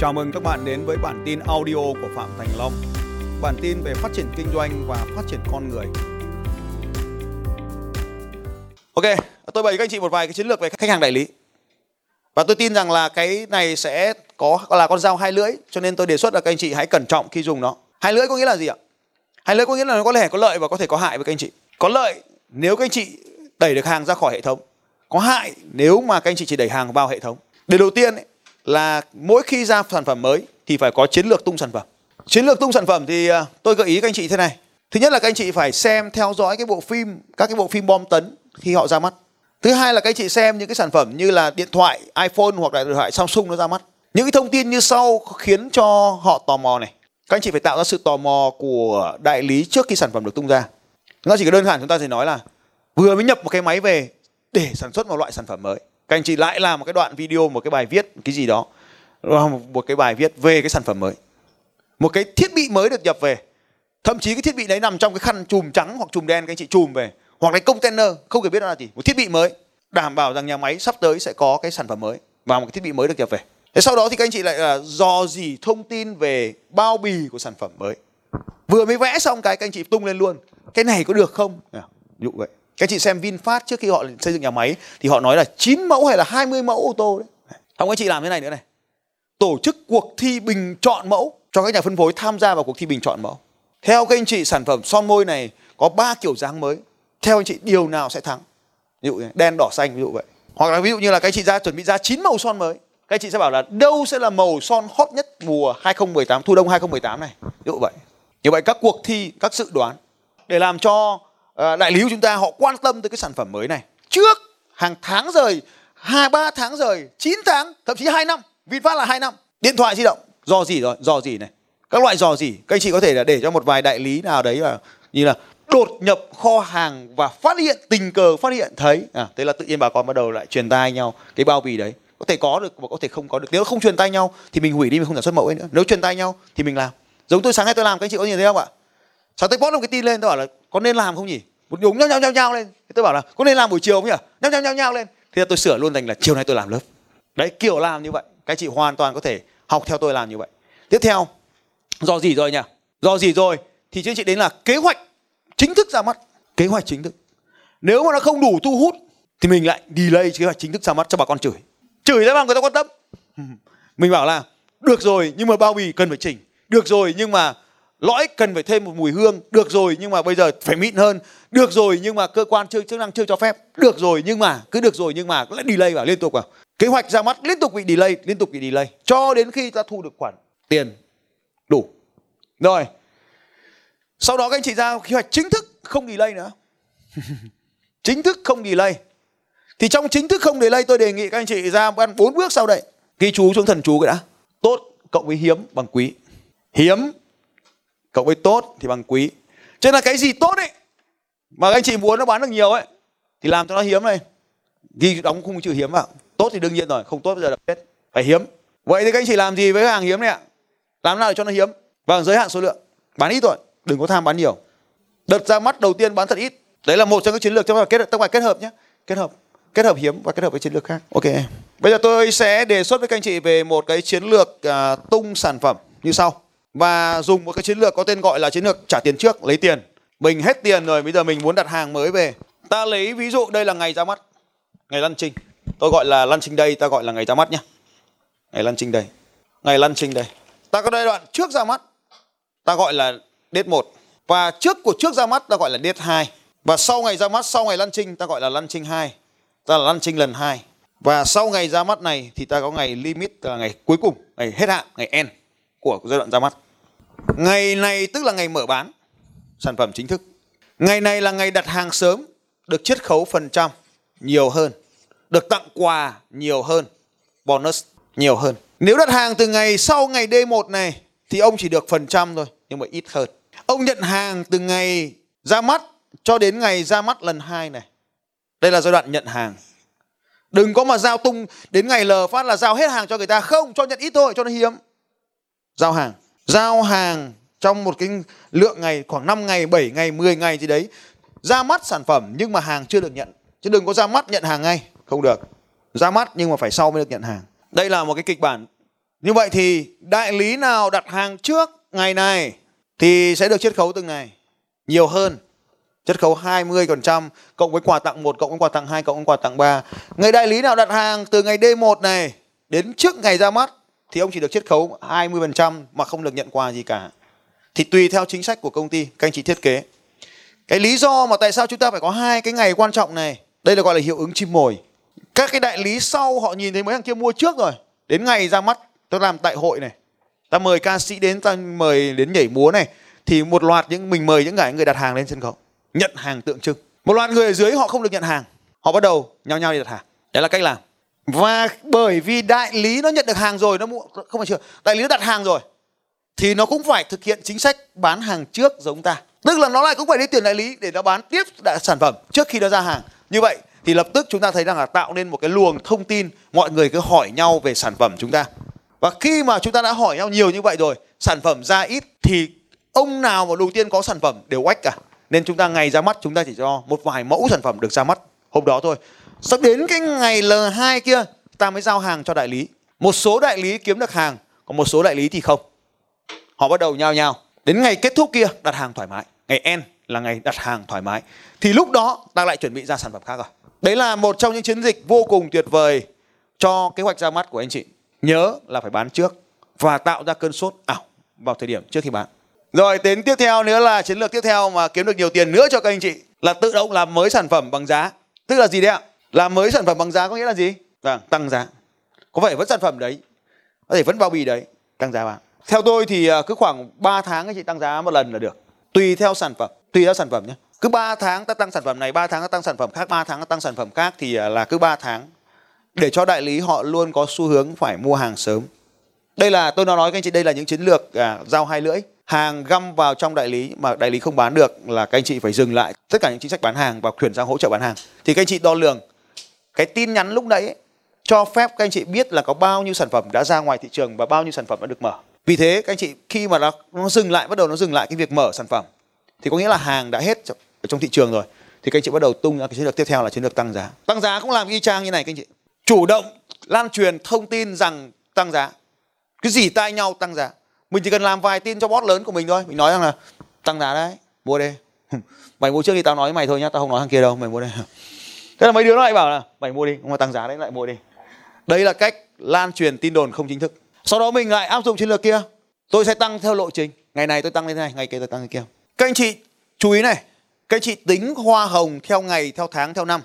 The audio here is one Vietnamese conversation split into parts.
Chào mừng các bạn đến với bản tin audio của Phạm Thành Long. Bản tin về phát triển kinh doanh và phát triển con người. Ok, tôi bày cho các anh chị một vài cái chiến lược về khách hàng đại lý. Và tôi tin rằng là cái này sẽ có là con dao hai lưỡi, cho nên tôi đề xuất là các anh chị hãy cẩn trọng khi dùng nó. Hai lưỡi có nghĩa là gì ạ? Hai lưỡi có nghĩa là nó có thể có lợi và có thể có hại với các anh chị. Có lợi nếu các anh chị đẩy được hàng ra khỏi hệ thống. Có hại nếu mà các anh chị chỉ đẩy hàng vào hệ thống. Điều đầu tiên ấy, là mỗi khi ra sản phẩm mới thì phải có chiến lược tung sản phẩm. Chiến lược tung sản phẩm thì à, tôi gợi ý các anh chị thế này. Thứ nhất là các anh chị phải xem theo dõi cái bộ phim, các cái bộ phim bom tấn khi họ ra mắt. Thứ hai là các anh chị xem những cái sản phẩm như là điện thoại iPhone hoặc là điện thoại Samsung nó ra mắt. Những cái thông tin như sau khiến cho họ tò mò này. Các anh chị phải tạo ra sự tò mò của đại lý trước khi sản phẩm được tung ra. Nó chỉ có đơn giản chúng ta sẽ nói là vừa mới nhập một cái máy về để sản xuất một loại sản phẩm mới các anh chị lại làm một cái đoạn video, một cái bài viết, cái gì đó. Một cái bài viết về cái sản phẩm mới. Một cái thiết bị mới được nhập về. Thậm chí cái thiết bị đấy nằm trong cái khăn chùm trắng hoặc chùm đen các anh chị chùm về. Hoặc là container, không thể biết nó là gì. Một thiết bị mới. Đảm bảo rằng nhà máy sắp tới sẽ có cái sản phẩm mới. Và một cái thiết bị mới được nhập về. Thế sau đó thì các anh chị lại là dò dỉ thông tin về bao bì của sản phẩm mới. Vừa mới vẽ xong cái, các anh chị tung lên luôn. Cái này có được không? Ví dụ vậy các chị xem VinFast trước khi họ xây dựng nhà máy thì họ nói là 9 mẫu hay là 20 mẫu ô tô đấy. Không các chị làm thế này nữa này. Tổ chức cuộc thi bình chọn mẫu cho các nhà phân phối tham gia vào cuộc thi bình chọn mẫu. Theo các anh chị sản phẩm son môi này có 3 kiểu dáng mới. Theo anh chị điều nào sẽ thắng? Ví dụ đen đỏ xanh ví dụ vậy. Hoặc là ví dụ như là các anh chị ra chuẩn bị ra 9 màu son mới. Các anh chị sẽ bảo là đâu sẽ là màu son hot nhất mùa 2018 thu đông 2018 này. Ví dụ vậy. Như vậy các cuộc thi, các dự đoán để làm cho Ờ, đại lý của chúng ta, họ quan tâm tới cái sản phẩm mới này. Trước hàng tháng rời, hai, ba tháng rời 9 tháng, thậm chí 2 năm, vinfast là 2 năm. Điện thoại di động do gì rồi do gì này. Các loại dò gì các anh chị có thể là để cho một vài đại lý nào đấy là như là đột nhập kho hàng và phát hiện, tình cờ phát hiện, thấy. À thế là tự nhiên bà con bắt đầu lại truyền tai nhau cái bao bì đấy. Có thể có được và có thể không có được. Nếu không truyền tay nhau thì mình hủy đi, mình không sản xuất mẫu ấy nữa. Nếu truyền tay nhau thì mình làm. Giống tôi, sáng nay tôi làm, các anh chị có nhìn thấy không ạ? Sáng tôi post một cái tin lên tôi bảo là, có nên làm không nhỉ? Một nhúng nhau nhau nhau nhau lên. Thì tôi bảo là, có nên làm buổi chiều không nhỉ? Nhau nhau nhau nhau lên. Thì tôi sửa luôn thành là, chiều nay tôi làm lớp. Đấy, kiểu làm như vậy. Các chị hoàn toàn có thể học theo tôi làm như vậy. Tiếp theo, do gì rồi nhỉ? Do gì rồi? Thì chương chị đến là kế hoạch chính thức ra mắt. Kế hoạch chính thức. Nếu mà nó không đủ thu hút, thì mình lại delay kế hoạch chính thức ra mắt cho bà con chửi. Chửi ra bằng người ta quan tâm. Mình bảo là, được rồi, nhưng mà bao bì cần phải chỉnh. Được rồi, nhưng mà lõi cần phải thêm một mùi hương, được rồi nhưng mà bây giờ phải mịn hơn. Được rồi nhưng mà cơ quan chức năng chưa cho phép. Được rồi nhưng mà, cứ được rồi nhưng mà lại delay vào liên tục vào. Kế hoạch ra mắt liên tục bị delay, liên tục bị delay. Cho đến khi ta thu được khoản tiền đủ. Rồi. Sau đó các anh chị ra kế hoạch chính thức không delay nữa. Chính thức không delay. Thì trong chính thức không delay tôi đề nghị các anh chị ra ăn bốn bước sau đây. Ghi chú xuống thần chú cái đã. Tốt cộng với hiếm bằng quý. Hiếm cộng với tốt thì bằng quý. Cho nên là cái gì tốt ấy? Mà anh chị muốn nó bán được nhiều ấy thì làm cho nó hiếm này. Ghi đóng khung chữ hiếm vào. Tốt thì đương nhiên rồi không tốt bây giờ là chết. Phải hiếm. Vậy thì các anh chị làm gì với hàng hiếm này ạ? Làm nào để cho nó hiếm? Vâng giới hạn số lượng. Bán ít thôi đừng có tham bán nhiều. Đợt ra mắt đầu tiên bán thật ít. Đấy là một trong các chiến lược trong phải kết trong kết hợp nhé kết hợp kết hợp hiếm và kết hợp với chiến lược khác. Ok. Bây giờ tôi sẽ đề xuất với các anh chị về một cái chiến lược uh, tung sản phẩm như sau và dùng một cái chiến lược có tên gọi là chiến lược trả tiền trước, lấy tiền. Mình hết tiền rồi, bây giờ mình muốn đặt hàng mới về. Ta lấy ví dụ đây là ngày ra mắt. Ngày lăn trinh. Tôi gọi là lăn trinh đây, ta gọi là ngày ra mắt nhé ngày lăn trinh đây. Ngày lăn trinh đây. Ta có giai đoạn trước ra mắt, ta gọi là date 1 và trước của trước ra mắt, ta gọi là date 2 và sau ngày ra mắt, sau ngày lăn trinh, ta gọi là lăn trinh 2 ta là lăn trinh lần 2 và sau ngày ra mắt này thì ta có ngày limit là ngày cuối cùng, ngày hết hạn, ngày end của giai đoạn ra mắt. Ngày này tức là ngày mở bán sản phẩm chính thức. Ngày này là ngày đặt hàng sớm, được chiết khấu phần trăm nhiều hơn, được tặng quà nhiều hơn, bonus nhiều hơn. Nếu đặt hàng từ ngày sau ngày D1 này, thì ông chỉ được phần trăm thôi, nhưng mà ít hơn. Ông nhận hàng từ ngày ra mắt cho đến ngày ra mắt lần hai này. Đây là giai đoạn nhận hàng. Đừng có mà giao tung đến ngày L phát là giao hết hàng cho người ta. Không, cho nhận ít thôi, cho nó hiếm giao hàng. Giao hàng trong một cái lượng ngày, khoảng 5 ngày 7 ngày 10 ngày gì đấy. Ra mắt sản phẩm nhưng mà hàng chưa được nhận. Chứ đừng có ra mắt nhận hàng ngay. Không được. Ra mắt nhưng mà phải sau mới được nhận hàng. Đây là một cái kịch bản. Như vậy thì đại lý nào đặt hàng trước ngày này thì sẽ được chiết khấu từng ngày. Nhiều hơn. Chiết khấu 20% cộng với quà tặng 1 cộng với quà tặng 2 cộng với quà tặng 3. Người đại lý nào đặt hàng từ ngày D1 này đến trước ngày ra mắt thì ông chỉ được chiết khấu 20% mà không được nhận quà gì cả. Thì tùy theo chính sách của công ty các anh chị thiết kế. Cái lý do mà tại sao chúng ta phải có hai cái ngày quan trọng này, đây là gọi là hiệu ứng chim mồi. Các cái đại lý sau họ nhìn thấy mấy thằng kia mua trước rồi, đến ngày ra mắt tôi làm tại hội này, ta mời ca sĩ đến, ta mời đến nhảy múa này, thì một loạt những mình mời những người người đặt hàng lên sân khấu, nhận hàng tượng trưng. Một loạt người ở dưới họ không được nhận hàng, họ bắt đầu nhau nhau đi đặt hàng. Đấy là cách làm. Và bởi vì đại lý nó nhận được hàng rồi, nó mua không phải chưa, đại lý nó đặt hàng rồi thì nó cũng phải thực hiện chính sách bán hàng trước giống ta. Tức là nó lại cũng phải đi tiền đại lý để nó bán tiếp đại sản phẩm trước khi nó ra hàng. Như vậy thì lập tức chúng ta thấy rằng là tạo nên một cái luồng thông tin mọi người cứ hỏi nhau về sản phẩm chúng ta. Và khi mà chúng ta đã hỏi nhau nhiều như vậy rồi sản phẩm ra ít thì ông nào mà đầu tiên có sản phẩm đều oách cả. Nên chúng ta ngày ra mắt chúng ta chỉ cho một vài mẫu sản phẩm được ra mắt hôm đó thôi sắp đến cái ngày L2 kia, ta mới giao hàng cho đại lý. Một số đại lý kiếm được hàng, còn một số đại lý thì không. Họ bắt đầu nhao nhao. Đến ngày kết thúc kia, đặt hàng thoải mái. Ngày N là ngày đặt hàng thoải mái. Thì lúc đó, ta lại chuẩn bị ra sản phẩm khác rồi. Đấy là một trong những chiến dịch vô cùng tuyệt vời cho kế hoạch ra mắt của anh chị. Nhớ là phải bán trước và tạo ra cơn sốt ảo vào thời điểm trước khi bán. Rồi, đến tiếp theo nữa là chiến lược tiếp theo mà kiếm được nhiều tiền nữa cho các anh chị là tự động làm mới sản phẩm bằng giá. Tức là gì đấy ạ? Làm mới sản phẩm bằng giá có nghĩa là gì vâng tăng giá có phải vẫn sản phẩm đấy có thể vẫn bao bì đấy tăng giá bán theo tôi thì à, cứ khoảng 3 tháng anh chị tăng giá một lần là được. Tùy theo sản phẩm, tùy theo sản phẩm nhé. Cứ 3 tháng ta tăng sản phẩm này, 3 tháng ta tăng sản phẩm khác, 3 tháng ta tăng sản phẩm khác thì à, là cứ 3 tháng để cho đại lý họ luôn có xu hướng phải mua hàng sớm. Đây là tôi nói các anh chị đây là những chiến lược à, giao hai lưỡi. Hàng găm vào trong đại lý mà đại lý không bán được là các anh chị phải dừng lại tất cả những chính sách bán hàng và chuyển sang hỗ trợ bán hàng. Thì các anh chị đo lường cái tin nhắn lúc đấy cho phép các anh chị biết là có bao nhiêu sản phẩm đã ra ngoài thị trường và bao nhiêu sản phẩm đã được mở. Vì thế các anh chị khi mà nó, nó dừng lại bắt đầu nó dừng lại cái việc mở sản phẩm thì có nghĩa là hàng đã hết ở trong thị trường rồi thì các anh chị bắt đầu tung ra cái chiến lược tiếp theo là chiến lược tăng giá. Tăng giá cũng làm y chang như này các anh chị. Chủ động lan truyền thông tin rằng tăng giá. Cái gì tai nhau tăng giá. Mình chỉ cần làm vài tin cho bot lớn của mình thôi. Mình nói rằng là tăng giá đấy mua đi. Mày mua trước thì tao nói với mày thôi nhá tao không nói thằng kia đâu mày mua đây thế là mấy đứa nó lại bảo là, mày mua đi không mà tăng giá đấy, lại mua đi. Đây là cách lan truyền tin đồn không chính thức. Sau đó mình lại áp dụng chiến lược kia. Tôi sẽ tăng theo lộ trình. Ngày này tôi tăng lên này, ngày kia tôi tăng lên kia. Các anh chị chú ý này. Các anh chị tính hoa hồng theo ngày, theo tháng, theo năm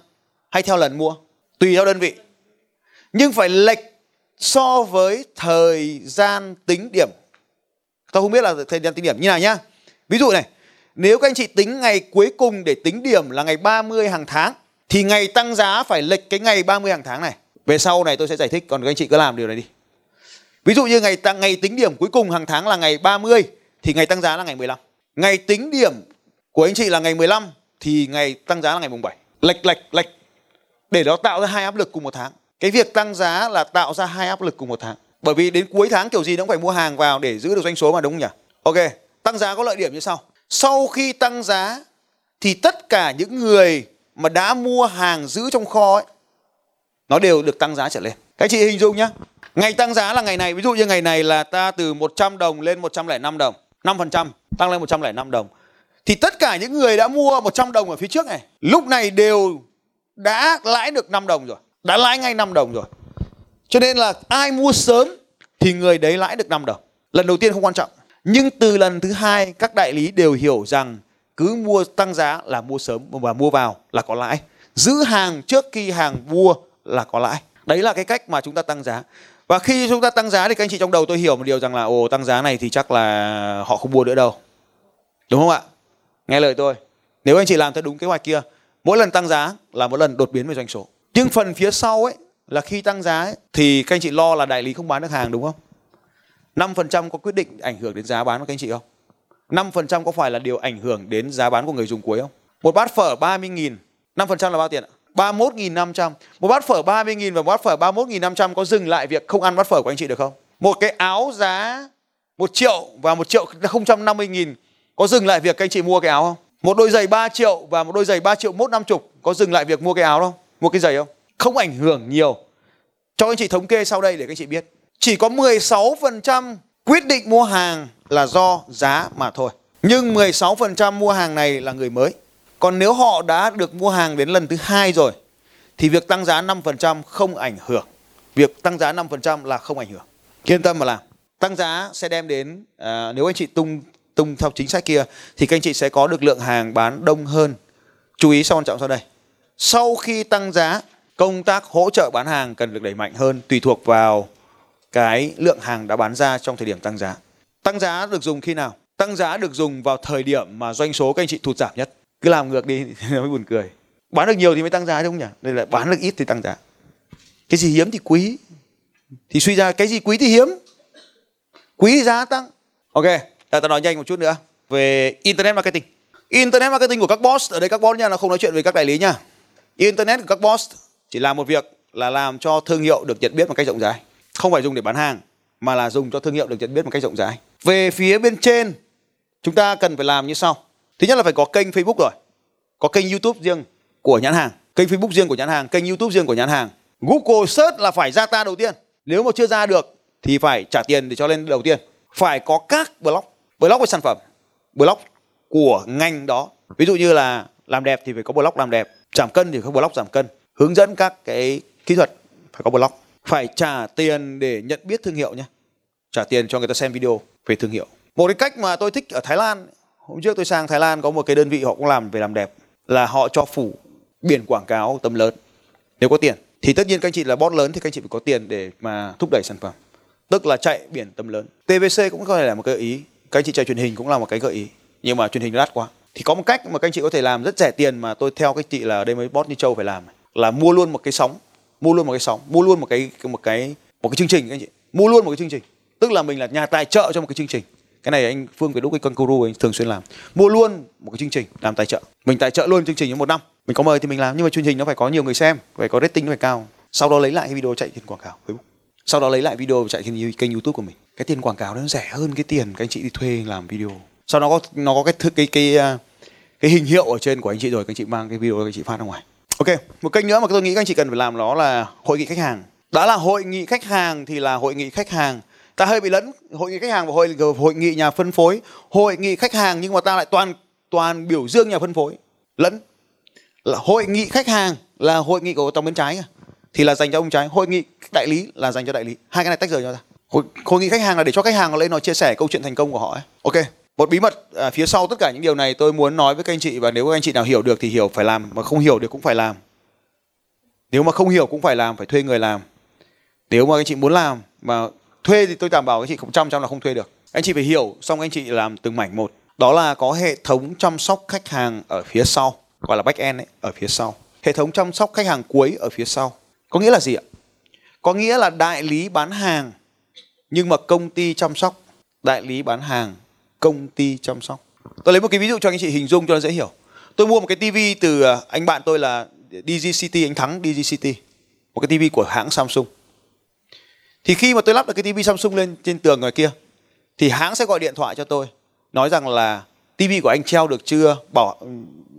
hay theo lần mua? Tùy theo đơn vị. Nhưng phải lệch so với thời gian tính điểm. Tôi không biết là thời gian tính điểm như nào nhá. Ví dụ này, nếu các anh chị tính ngày cuối cùng để tính điểm là ngày 30 hàng tháng thì ngày tăng giá phải lệch cái ngày 30 hàng tháng này về sau này tôi sẽ giải thích còn các anh chị cứ làm điều này đi Ví dụ như ngày tăng ngày tính điểm cuối cùng hàng tháng là ngày 30 thì ngày tăng giá là ngày 15. Ngày tính điểm của anh chị là ngày 15 thì ngày tăng giá là ngày mùng 7. Lệch lệch lệch để nó tạo ra hai áp lực cùng một tháng. Cái việc tăng giá là tạo ra hai áp lực cùng một tháng. Bởi vì đến cuối tháng kiểu gì nó cũng phải mua hàng vào để giữ được doanh số mà đúng không nhỉ? Ok, tăng giá có lợi điểm như sau. Sau khi tăng giá thì tất cả những người mà đã mua hàng giữ trong kho ấy nó đều được tăng giá trở lên. Các chị hình dung nhá, Ngày tăng giá là ngày này, ví dụ như ngày này là ta từ 100 đồng lên 105 đồng, 5% tăng lên 105 đồng. Thì tất cả những người đã mua 100 đồng ở phía trước này, lúc này đều đã lãi được 5 đồng rồi, đã lãi ngay 5 đồng rồi. Cho nên là ai mua sớm thì người đấy lãi được 5 đồng. Lần đầu tiên không quan trọng. Nhưng từ lần thứ hai các đại lý đều hiểu rằng cứ mua tăng giá là mua sớm và mua vào là có lãi. Giữ hàng trước khi hàng mua là có lãi. Đấy là cái cách mà chúng ta tăng giá. Và khi chúng ta tăng giá thì các anh chị trong đầu tôi hiểu một điều rằng là ồ tăng giá này thì chắc là họ không mua nữa đâu. Đúng không ạ? Nghe lời tôi. Nếu anh chị làm theo đúng kế hoạch kia, mỗi lần tăng giá là một lần đột biến về doanh số. Nhưng phần phía sau ấy là khi tăng giá ấy, thì các anh chị lo là đại lý không bán được hàng đúng không? 5% có quyết định ảnh hưởng đến giá bán của các anh chị không? 5% có phải là điều ảnh hưởng đến giá bán của người dùng cuối không? Một bát phở 30.000, 5% là bao tiền ạ? 31.500 Một bát phở 30.000 và một bát phở 31.500 có dừng lại việc không ăn bát phở của anh chị được không? Một cái áo giá 1 triệu và 1 triệu 050.000 có dừng lại việc các anh chị mua cái áo không? Một đôi giày 3 triệu và một đôi giày 3 triệu mốt năm chục có dừng lại việc mua cái áo không? Mua cái giày không? Không ảnh hưởng nhiều. Cho anh chị thống kê sau đây để các anh chị biết. chỉ có 16% quyết định mua hàng là do giá mà thôi. Nhưng 16% mua hàng này là người mới. Còn nếu họ đã được mua hàng đến lần thứ hai rồi thì việc tăng giá 5% không ảnh hưởng. Việc tăng giá 5% là không ảnh hưởng. Yên tâm mà làm. Tăng giá sẽ đem đến à, nếu anh chị tung tung theo chính sách kia thì các anh chị sẽ có được lượng hàng bán đông hơn. Chú ý sau quan trọng sau đây. Sau khi tăng giá, công tác hỗ trợ bán hàng cần được đẩy mạnh hơn tùy thuộc vào cái lượng hàng đã bán ra trong thời điểm tăng giá. Tăng giá được dùng khi nào? Tăng giá được dùng vào thời điểm mà doanh số các anh chị thụt giảm nhất. Cứ làm ngược đi mới buồn cười. Bán được nhiều thì mới tăng giá đúng không nhỉ? Đây là bán được ít thì tăng giá. Cái gì hiếm thì quý. Thì suy ra cái gì quý thì hiếm. Quý thì giá tăng. Ok, ta nói nhanh một chút nữa về internet marketing. Internet marketing của các boss ở đây các boss nha, nó không nói chuyện về các đại lý nha. Internet của các boss chỉ làm một việc là làm cho thương hiệu được nhận biết một cách rộng rãi không phải dùng để bán hàng mà là dùng cho thương hiệu được nhận biết một cách rộng rãi về phía bên trên, chúng ta cần phải làm như sau. Thứ nhất là phải có kênh facebook rồi. Có kênh youtube riêng của nhãn hàng. Kênh facebook riêng của nhãn hàng, kênh youtube riêng của nhãn hàng. Google search là phải ra ta đầu tiên. Nếu mà chưa ra được, thì phải trả tiền để cho lên đầu tiên. Phải có các blog. Blog về sản phẩm. Blog của ngành đó. Ví dụ như là làm đẹp thì phải có blog làm đẹp. Giảm cân thì có blog giảm cân. Hướng dẫn các cái kỹ thuật phải có blog. Phải trả tiền để nhận biết thương hiệu nhé. Trả tiền cho người ta xem video về thương hiệu. Một cái cách mà tôi thích ở Thái Lan, hôm trước tôi sang Thái Lan, có một cái đơn vị họ cũng làm về làm đẹp, là họ cho phủ biển quảng cáo tấm lớn. Nếu có tiền, thì tất nhiên các anh chị là boss lớn thì các anh chị phải có tiền để mà thúc đẩy sản phẩm. Tức là chạy biển tầm lớn. TVC cũng có thể là một cái ý. Các anh chị chạy truyền hình cũng là một cái gợi ý. Nhưng mà truyền hình đắt quá. Thì có một cách mà các anh chị có thể làm rất rẻ tiền mà tôi theo các chị là đây mới boss như châu phải làm là mua luôn một cái sóng, mua luôn một cái sóng, mua luôn một cái một cái một cái chương trình các anh chị. Mua luôn một cái chương trình tức là mình là nhà tài trợ cho một cái chương trình. Cái này anh Phương với lúc cái con guru anh thường xuyên làm. Mua luôn một cái chương trình làm tài trợ. Mình tài trợ luôn chương trình trong một năm. Mình có mời thì mình làm nhưng mà chương trình nó phải có nhiều người xem phải có rating nó phải cao. Sau đó lấy lại cái video chạy trên quảng cáo Facebook. Sau đó lấy lại video chạy trên kênh YouTube của mình. Cái tiền quảng cáo nó rẻ hơn cái tiền các anh chị đi thuê làm video. Sau đó có nó có cái cái cái cái, cái hình hiệu ở trên của anh chị rồi các anh chị mang cái video các anh chị phát ra ngoài. Ok, một kênh nữa mà tôi nghĩ các anh chị cần phải làm đó là hội nghị khách hàng. Đã là hội nghị khách hàng thì là hội nghị khách hàng. Ta hơi bị lẫn hội nghị khách hàng và hội hội nghị nhà phân phối, hội nghị khách hàng nhưng mà ta lại toàn toàn biểu dương nhà phân phối. Lẫn là hội nghị khách hàng là hội nghị của tổng bên trái thì là dành cho ông trái, hội nghị đại lý là dành cho đại lý. Hai cái này tách rời nhau ra. Hội, hội nghị khách hàng là để cho khách hàng lên nó chia sẻ câu chuyện thành công của họ ấy. Ok, một bí mật à, phía sau tất cả những điều này tôi muốn nói với các anh chị và nếu các anh chị nào hiểu được thì hiểu phải làm mà không hiểu được cũng phải làm nếu mà không hiểu cũng phải làm phải thuê người làm nếu mà các anh chị muốn làm mà thuê thì tôi đảm bảo anh chị không trăm trăm là không thuê được. Anh chị phải hiểu xong anh chị làm từng mảnh một. Đó là có hệ thống chăm sóc khách hàng ở phía sau gọi là back end ấy, ở phía sau. Hệ thống chăm sóc khách hàng cuối ở phía sau. Có nghĩa là gì ạ? Có nghĩa là đại lý bán hàng nhưng mà công ty chăm sóc. Đại lý bán hàng công ty chăm sóc. Tôi lấy một cái ví dụ cho anh chị hình dung cho nó dễ hiểu. Tôi mua một cái tivi từ à, anh bạn tôi là DGCT anh thắng DGCT một cái tivi của hãng Samsung thì khi mà tôi lắp được cái tivi Samsung lên trên tường ngoài kia, thì hãng sẽ gọi điện thoại cho tôi, nói rằng là tivi của anh treo được chưa? Bỏ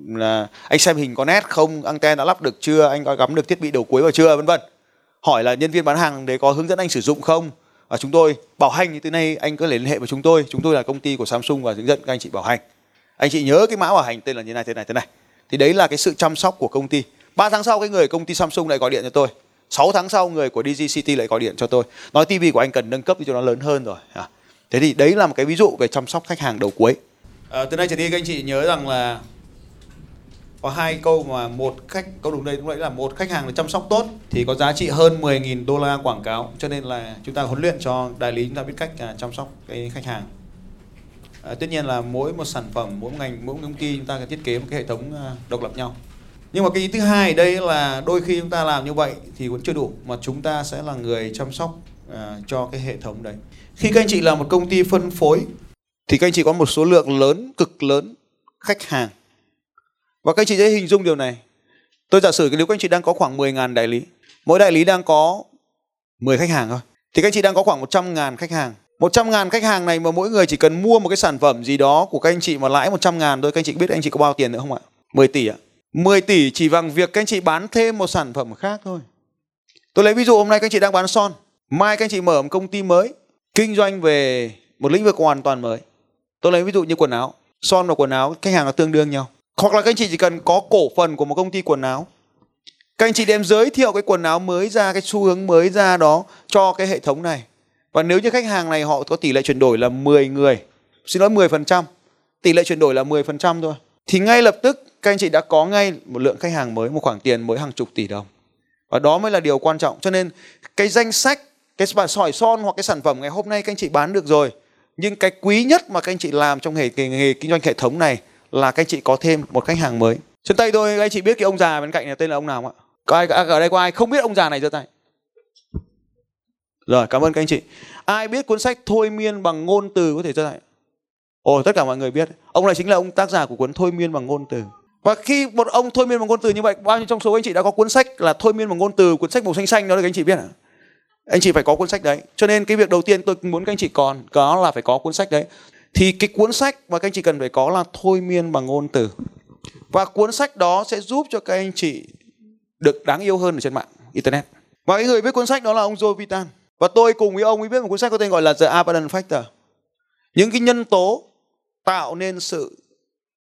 là anh xem hình có nét không? Anten đã lắp được chưa? Anh có gắm được thiết bị đầu cuối vào chưa? Vân vân. Hỏi là nhân viên bán hàng đấy có hướng dẫn anh sử dụng không? Và chúng tôi, bảo hành thì từ nay anh có thể liên hệ với chúng tôi. Chúng tôi là công ty của Samsung và hướng dẫn các anh chị bảo hành anh chị nhớ cái mã bảo hành tên là như này, thế này thế này. Thì đấy là cái sự chăm sóc của công ty. 3 tháng sau, cái người công ty Samsung lại gọi điện cho tôi. 6 tháng sau người của DG City lại gọi điện cho tôi. Nói TV của anh cần nâng cấp cho nó lớn hơn rồi. À. thế thì đấy là một cái ví dụ về chăm sóc khách hàng đầu cuối. À, từ nay trở đi các anh chị nhớ rằng là có hai câu mà một khách câu đúng đây cũng đấy là một khách hàng được chăm sóc tốt thì có giá trị hơn 10.000 đô la quảng cáo. Cho nên là chúng ta huấn luyện cho đại lý chúng ta biết cách à, chăm sóc cái khách hàng. À, tất nhiên là mỗi một sản phẩm mỗi một ngành mỗi một công ty chúng ta cần thiết kế một cái hệ thống à, độc lập nhau nhưng mà cái ý thứ hai đây là đôi khi chúng ta làm như vậy thì vẫn chưa đủ mà chúng ta sẽ là người chăm sóc à, cho cái hệ thống đấy khi các anh chị là một công ty phân phối thì các anh chị có một số lượng lớn cực lớn khách hàng và các anh chị dễ hình dung điều này. Tôi giả sử nếu các anh chị đang có khoảng 10.000 đại lý, mỗi đại lý đang có 10 khách hàng thôi. Thì các anh chị đang có khoảng 100.000 khách hàng. 100.000 khách hàng này mà mỗi người chỉ cần mua một cái sản phẩm gì đó của các anh chị mà lãi 100.000 thôi, các anh chị biết anh chị có bao tiền nữa không ạ? 10 tỷ ạ. 10 tỷ chỉ bằng việc các anh chị bán thêm một sản phẩm khác thôi. Tôi lấy ví dụ hôm nay các anh chị đang bán son. mai các anh chị mở một công ty mới, kinh doanh về một lĩnh vực hoàn toàn mới. Tôi lấy ví dụ như quần áo. Son và quần áo khách hàng là tương đương nhau. Hoặc là các anh chị chỉ cần có cổ phần của một công ty quần áo. Các anh chị đem giới thiệu cái quần áo mới ra, cái xu hướng mới ra đó cho cái hệ thống này. Và nếu như khách hàng này họ có tỷ lệ chuyển đổi là 10 người, xin lỗi 10% tỷ lệ chuyển đổi là 10% thôi thì ngay lập tức các anh chị đã có ngay một lượng khách hàng mới một khoản tiền mới hàng chục tỷ đồng. Và đó mới là điều quan trọng. Cho nên cái danh sách cái bản sỏi son hoặc cái sản phẩm ngày hôm nay các anh chị bán được rồi nhưng cái quý nhất mà các anh chị làm trong nghề nghề, nghề kinh doanh hệ thống này là các anh chị có thêm một khách hàng mới. Trên tay tôi các anh chị biết cái ông già bên cạnh này tên là ông nào không ạ? Có ai à, ở đây có ai không biết ông già này giơ tay? Rồi cảm ơn các anh chị. Ai biết cuốn sách thôi miên bằng ngôn từ có thể giơ tay? Ồ, tất cả mọi người biết, ông này chính là ông tác giả của cuốn thôi miên bằng ngôn từ. Và khi một ông thôi miên bằng ngôn từ như vậy, bao nhiêu trong số anh chị đã có cuốn sách là thôi miên bằng ngôn từ, cuốn sách màu xanh xanh đó là anh chị biết à? Anh chị phải có cuốn sách đấy. Cho nên cái việc đầu tiên tôi muốn các anh chị còn có là phải có cuốn sách đấy. Thì cái cuốn sách mà các anh chị cần phải có là thôi miên bằng ngôn từ. Và cuốn sách đó sẽ giúp cho các anh chị được đáng yêu hơn ở trên mạng, internet. Và cái người viết cuốn sách đó là ông Joe Vitan. Và tôi cùng với ông ấy viết một cuốn sách có tên gọi là The Abundant Factor. Những cái nhân tố tạo nên sự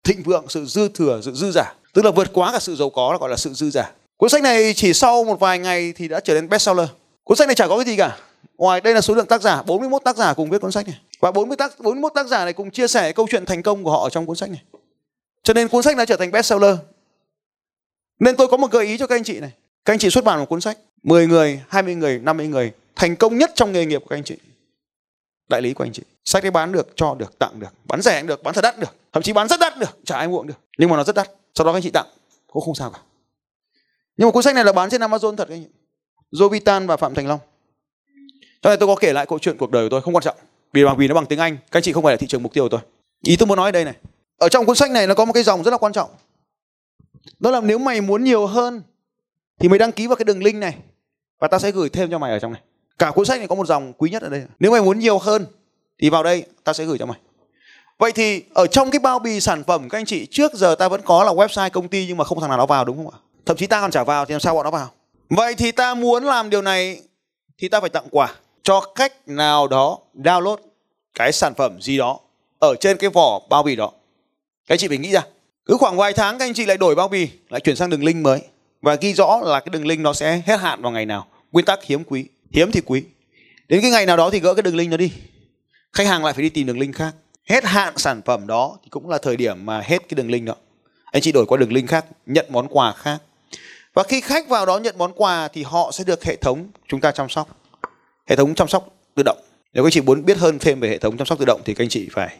thịnh vượng, sự dư thừa, sự dư giả. Tức là vượt quá cả sự giàu có là gọi là sự dư giả. Cuốn sách này chỉ sau một vài ngày thì đã trở nên bestseller. Cuốn sách này chả có cái gì cả. Ngoài đây là số lượng tác giả 41 tác giả cùng viết cuốn sách này. Và 40 tác 41 tác giả này cùng chia sẻ câu chuyện thành công của họ ở trong cuốn sách này. Cho nên cuốn sách đã trở thành bestseller. Nên tôi có một gợi ý cho các anh chị này. Các anh chị xuất bản một cuốn sách 10 người 20 người 50 người, thành công nhất trong nghề nghiệp của các anh chị đại lý của anh chị. Sách đấy bán được, cho được, tặng được, bán rẻ cũng được, bán thật đắt được, thậm chí bán rất đắt được chả ai mua được, nhưng mà nó rất đắt. Sau đó các anh chị tặng, cũng không sao cả. Nhưng mà cuốn sách này là bán trên amazon thật các anh chị. Jovitan và Phạm Thành Long. Cho nên tôi có kể lại câu chuyện cuộc đời của tôi, không quan trọng. Vì bằng vì nó bằng tiếng Anh, các anh chị không phải là thị trường mục tiêu của tôi. Ý tôi muốn nói ở đây này. Ở trong cuốn sách này nó có một cái dòng rất là quan trọng. Đó là nếu mày muốn nhiều hơn, thì mày đăng ký vào cái đường link này, và ta sẽ gửi thêm cho mày ở trong này cả cuốn sách này có một dòng quý nhất ở đây. Nếu mày muốn nhiều hơn, thì vào đây ta sẽ gửi cho mày. Vậy thì ở trong cái bao bì sản phẩm, các anh chị, trước giờ ta vẫn có là website công ty nhưng mà không thằng nào nó vào, đúng không ạ? Thậm chí ta còn trả vào thì làm sao bọn nó vào? Vậy thì ta muốn làm điều này thì ta phải tặng quà cho cách nào đó download cái sản phẩm gì đó ở trên cái vỏ bao bì đó. Các anh chị phải nghĩ ra. Cứ khoảng vài tháng các anh chị lại đổi bao bì, lại chuyển sang đường link mới. Và ghi rõ là cái đường link nó sẽ hết hạn vào ngày nào. Nguyên tắc hiếm quý hiếm thì quý. Đến cái ngày nào đó thì gỡ cái đường link nó đi. Khách hàng lại phải đi tìm đường link khác. Hết hạn sản phẩm đó thì cũng là thời điểm mà hết cái đường link đó. Anh chị đổi qua đường link khác, nhận món quà khác. Và khi khách vào đó nhận món quà thì họ sẽ được hệ thống chúng ta chăm sóc. Hệ thống chăm sóc tự động. Nếu các anh chị muốn biết hơn thêm về hệ thống chăm sóc tự động thì các anh chị phải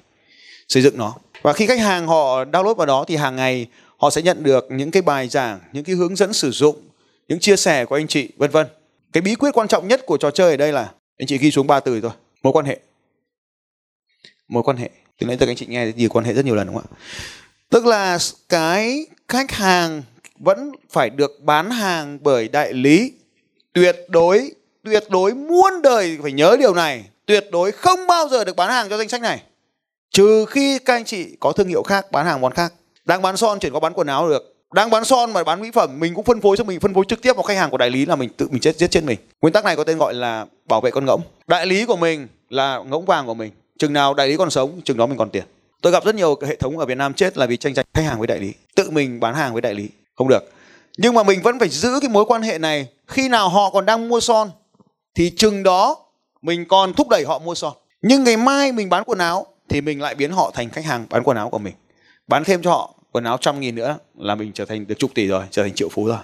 xây dựng nó. Và khi khách hàng họ download vào đó thì hàng ngày họ sẽ nhận được những cái bài giảng, những cái hướng dẫn sử dụng, những chia sẻ của anh chị, vân vân cái bí quyết quan trọng nhất của trò chơi ở đây là anh chị ghi xuống ba từ thôi. Mối quan hệ. Mối quan hệ. Từ nãy giờ anh chị nghe gì quan hệ rất nhiều lần, đúng không ạ? Tức là cái khách hàng vẫn phải được bán hàng bởi đại lý. Tuyệt đối tuyệt đối muôn đời phải nhớ điều này. Tuyệt đối không bao giờ được bán hàng cho danh sách này. Trừ khi các anh chị có thương hiệu khác, bán hàng món khác. Đang bán son, chuyển qua bán quần áo được đang bán son mà bán mỹ phẩm, mình cũng phân phối cho mình, phân phối trực tiếp vào khách hàng của đại lý là mình tự mình chết, giết trên mình. Nguyên tắc này có tên gọi là bảo vệ con ngỗng. Đại lý của mình là ngỗng vàng của mình. Chừng nào đại lý còn sống, chừng đó mình còn tiền. Tôi gặp rất nhiều hệ thống ở việt nam chết là vì tranh giành khách hàng với đại lý. Tự mình bán hàng với đại lý. Không được. Nhưng mà mình vẫn phải giữ cái mối quan hệ này. Khi nào họ còn đang mua son, thì chừng đó mình còn thúc đẩy họ mua son. Nhưng ngày mai mình bán quần áo, thì mình lại biến họ thành khách hàng bán quần áo của mình. Bán thêm cho họ quần áo trăm nghìn nữa là mình trở thành được chục tỷ rồi, trở thành triệu phú rồi.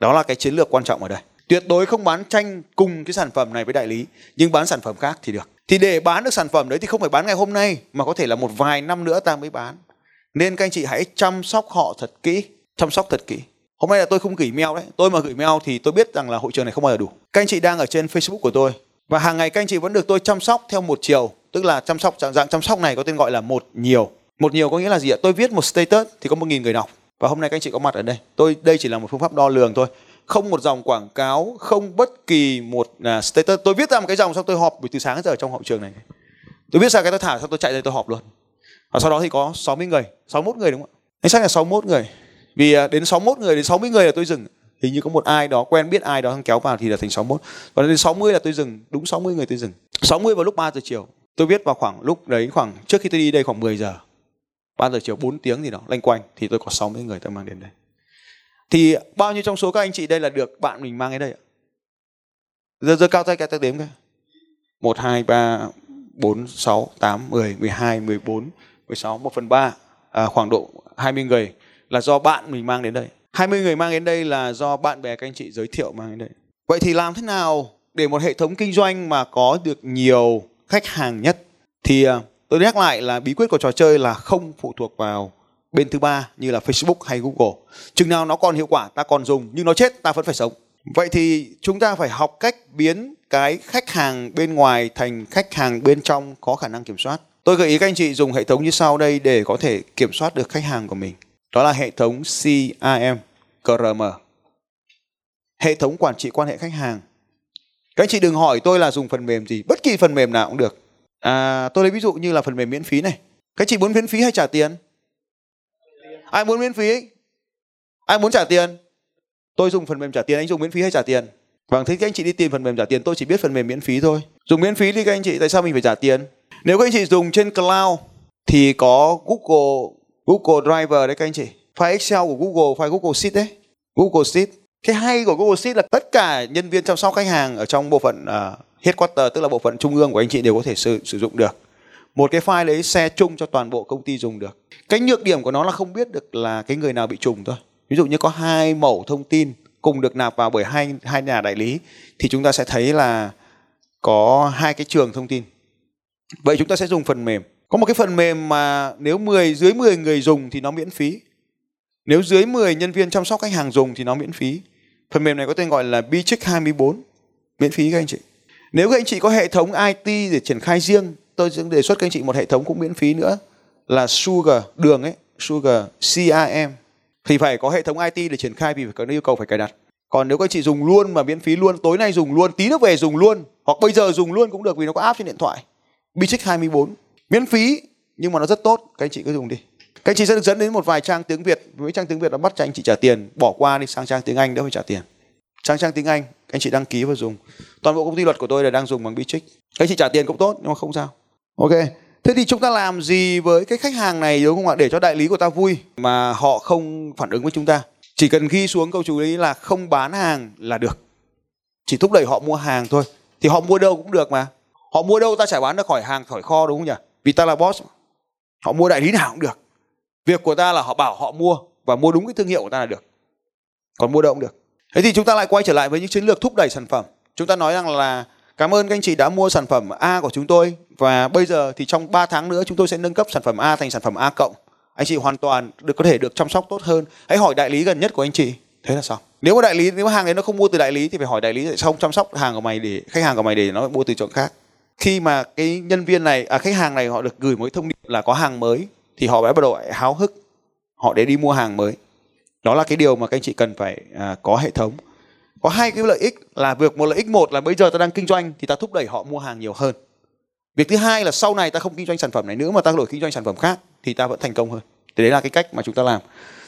Đó là cái chiến lược quan trọng ở đây. Tuyệt đối không bán tranh cùng cái sản phẩm này với đại lý, nhưng bán sản phẩm khác thì được. Thì để bán được sản phẩm đấy thì không phải bán ngày hôm nay, mà có thể là một vài năm nữa ta mới bán. Nên các anh chị hãy chăm sóc họ thật kỹ, chăm sóc thật kỹ. Hôm nay là tôi không gửi mail đấy. Tôi mà gửi mail thì tôi biết rằng là hội trường này không bao giờ đủ. Các anh chị đang ở trên facebook của tôi, và hàng ngày các anh chị vẫn được tôi chăm sóc theo một chiều, tức là chăm sóc, dạng chăm sóc này có tên gọi là một nhiều một nhiều có nghĩa là gì ạ? Tôi viết một status thì có một nghìn người đọc. Và hôm nay các anh chị có mặt ở đây. Tôi đây chỉ là một phương pháp đo lường thôi. Không một dòng quảng cáo không bất kỳ một uh, status. Tôi viết ra một cái dòng xong tôi họp buổi từ sáng đến giờ trong hậu trường này. Tôi viết ra cái tôi thả xong tôi chạy ra tôi họp luôn. Và sau đó thì có 60 người 61 người đúng không ạ? Anh xác là 61 người. Vì uh, đến 61 người đến 60 người là tôi dừng. Hình như có một ai đó quen biết ai đó kéo vào thì là thành 61 và đến 60 là tôi dừng. Đúng 60 người tôi dừng. 60 vào lúc 3 giờ chiều. Tôi viết vào khoảng lúc đấy khoảng trước khi tôi đi đây khoảng 10 giờ. 3 giờ chiều 4 tiếng gì đó lanh quanh thì tôi có 60 người tôi mang đến đây. Thì bao nhiêu trong số các anh chị đây là được bạn mình mang đến đây ạ? Giờ giờ cao tay cái tay đếm cái. 1, 2, 3, 4, 6, 8, 10, 12, 14, 16, 1 phần 3 à, khoảng độ 20 người là do bạn mình mang đến đây. 20 người mang đến đây là do bạn bè các anh chị giới thiệu mang đến đây. Vậy thì làm thế nào để một hệ thống kinh doanh mà có được nhiều khách hàng nhất? Thì à, tôi nhắc lại là bí quyết của trò chơi là không phụ thuộc vào bên thứ ba như là Facebook hay Google. Chừng nào nó còn hiệu quả ta còn dùng nhưng nó chết ta vẫn phải sống. Vậy thì chúng ta phải học cách biến cái khách hàng bên ngoài thành khách hàng bên trong có khả năng kiểm soát. Tôi gợi ý các anh chị dùng hệ thống như sau đây để có thể kiểm soát được khách hàng của mình. Đó là hệ thống CRM, CRM. Hệ thống quản trị quan hệ khách hàng. Các anh chị đừng hỏi tôi là dùng phần mềm gì, bất kỳ phần mềm nào cũng được. À, tôi lấy ví dụ như là phần mềm miễn phí này. Các chị muốn miễn phí hay trả tiền? Ai muốn miễn phí? Ai muốn trả tiền? Tôi dùng phần mềm trả tiền, anh dùng miễn phí hay trả tiền? Vâng, thế các anh chị đi tìm phần mềm trả tiền, tôi chỉ biết phần mềm miễn phí thôi. Dùng miễn phí đi các anh chị, tại sao mình phải trả tiền? Nếu các anh chị dùng trên cloud thì có Google Google Driver đấy các anh chị. File Excel của Google, file Google Sheet đấy. Google Sheet. Cái hay của Google Sheet là tất cả nhân viên chăm sóc khách hàng ở trong bộ phận uh, headquarter tức là bộ phận trung ương của anh chị đều có thể sử, sử dụng được. Một cái file đấy xe chung cho toàn bộ công ty dùng được. Cái nhược điểm của nó là không biết được là cái người nào bị trùng thôi. Ví dụ như có hai mẫu thông tin cùng được nạp vào bởi hai hai nhà đại lý thì chúng ta sẽ thấy là có hai cái trường thông tin. Vậy chúng ta sẽ dùng phần mềm. Có một cái phần mềm mà nếu 10 dưới 10 người dùng thì nó miễn phí. Nếu dưới 10 nhân viên chăm sóc khách hàng dùng thì nó miễn phí. Phần mềm này có tên gọi là Bichick 24. Miễn phí các anh chị. Nếu các anh chị có hệ thống IT để triển khai riêng, tôi sẽ đề xuất các anh chị một hệ thống cũng miễn phí nữa là Sugar, đường ấy, Sugar CRM thì phải có hệ thống IT để triển khai vì phải có yêu cầu phải cài đặt. Còn nếu các anh chị dùng luôn mà miễn phí luôn, tối nay dùng luôn, tí nữa về dùng luôn, hoặc bây giờ dùng luôn cũng được vì nó có app trên điện thoại. Bitrix 24 miễn phí nhưng mà nó rất tốt, các anh chị cứ dùng đi. Các anh chị sẽ được dẫn đến một vài trang tiếng Việt, với trang tiếng Việt nó bắt cho anh chị trả tiền, bỏ qua đi sang trang tiếng Anh đỡ phải trả tiền. Sang trang tiếng Anh, anh chị đăng ký và dùng. Toàn bộ công ty luật của tôi là đang dùng bằng. Các anh chị trả tiền cũng tốt nhưng mà không sao. Ok. Thế thì chúng ta làm gì với cái khách hàng này đúng không ạ? Để cho đại lý của ta vui mà họ không phản ứng với chúng ta. Chỉ cần ghi xuống câu chú ý là không bán hàng là được. Chỉ thúc đẩy họ mua hàng thôi. Thì họ mua đâu cũng được mà. Họ mua đâu ta chả bán được khỏi hàng khỏi kho đúng không nhỉ? Vì ta là boss. Họ mua đại lý nào cũng được. Việc của ta là họ bảo họ mua và mua đúng cái thương hiệu của ta là được. Còn mua đâu cũng được. Thế thì chúng ta lại quay trở lại với những chiến lược thúc đẩy sản phẩm. Chúng ta nói rằng là Cảm ơn các anh chị đã mua sản phẩm A của chúng tôi và bây giờ thì trong 3 tháng nữa chúng tôi sẽ nâng cấp sản phẩm A thành sản phẩm A cộng. Anh chị hoàn toàn được có thể được chăm sóc tốt hơn. Hãy hỏi đại lý gần nhất của anh chị. Thế là xong Nếu mà đại lý, nếu mà hàng đấy nó không mua từ đại lý thì phải hỏi đại lý tại sao không chăm sóc hàng của mày để, khách hàng của mày để nó mua từ chỗ khác. Khi mà cái nhân viên này à khách hàng này họ được gửi một thông điệp là có hàng mới thì họ bắt đầu háo hức họ để đi mua hàng mới. Đó là cái điều mà các anh chị cần phải à, có hệ thống. Có hai cái lợi ích là việc một lợi ích một là bây giờ ta đang kinh doanh thì ta thúc đẩy họ mua hàng nhiều hơn. Việc thứ hai là sau này ta không kinh doanh sản phẩm này nữa mà ta đổi kinh doanh sản phẩm khác thì ta vẫn thành công hơn. Thì đấy là cái cách mà chúng ta làm.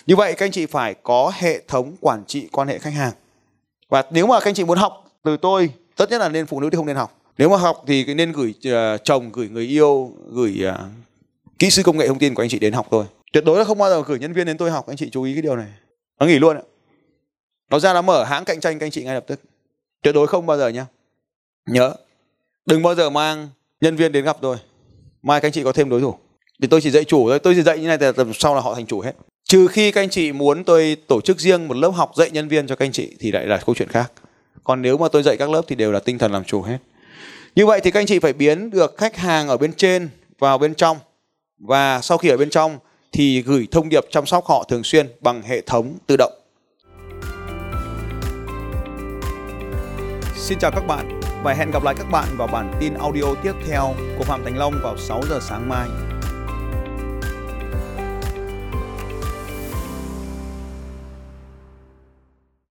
Như vậy các anh chị phải có hệ thống quản trị quan hệ khách hàng. Và nếu mà các anh chị muốn học từ tôi tất nhất là nên phụ nữ thì không nên học. Nếu mà học thì nên gửi uh, chồng gửi người yêu gửi uh, kỹ sư công nghệ thông tin của anh chị đến học thôi tuyệt đối là không bao giờ gửi nhân viên đến tôi học. Anh chị chú ý cái điều này. Nó nghỉ luôn ạ. Nó ra nó mở hãng cạnh tranh các anh chị ngay lập tức. Tuyệt đối không bao giờ nhá. Nhớ. Đừng bao giờ mang nhân viên đến gặp tôi. Mai các anh chị có thêm đối thủ. Thì tôi chỉ dạy chủ thôi. Tôi chỉ dạy như này thì sau là họ thành chủ hết. Trừ khi các anh chị muốn tôi tổ chức riêng một lớp học dạy nhân viên cho các anh chị thì lại là câu chuyện khác. Còn nếu mà tôi dạy các lớp thì đều là tinh thần làm chủ hết. Như vậy thì các anh chị phải biến được khách hàng ở bên trên vào bên trong. Và sau khi ở bên trong thì gửi thông điệp chăm sóc họ thường xuyên bằng hệ thống tự động Xin chào các bạn và hẹn gặp lại các bạn vào bản tin audio tiếp theo của Phạm Thành Long vào 6 giờ sáng mai.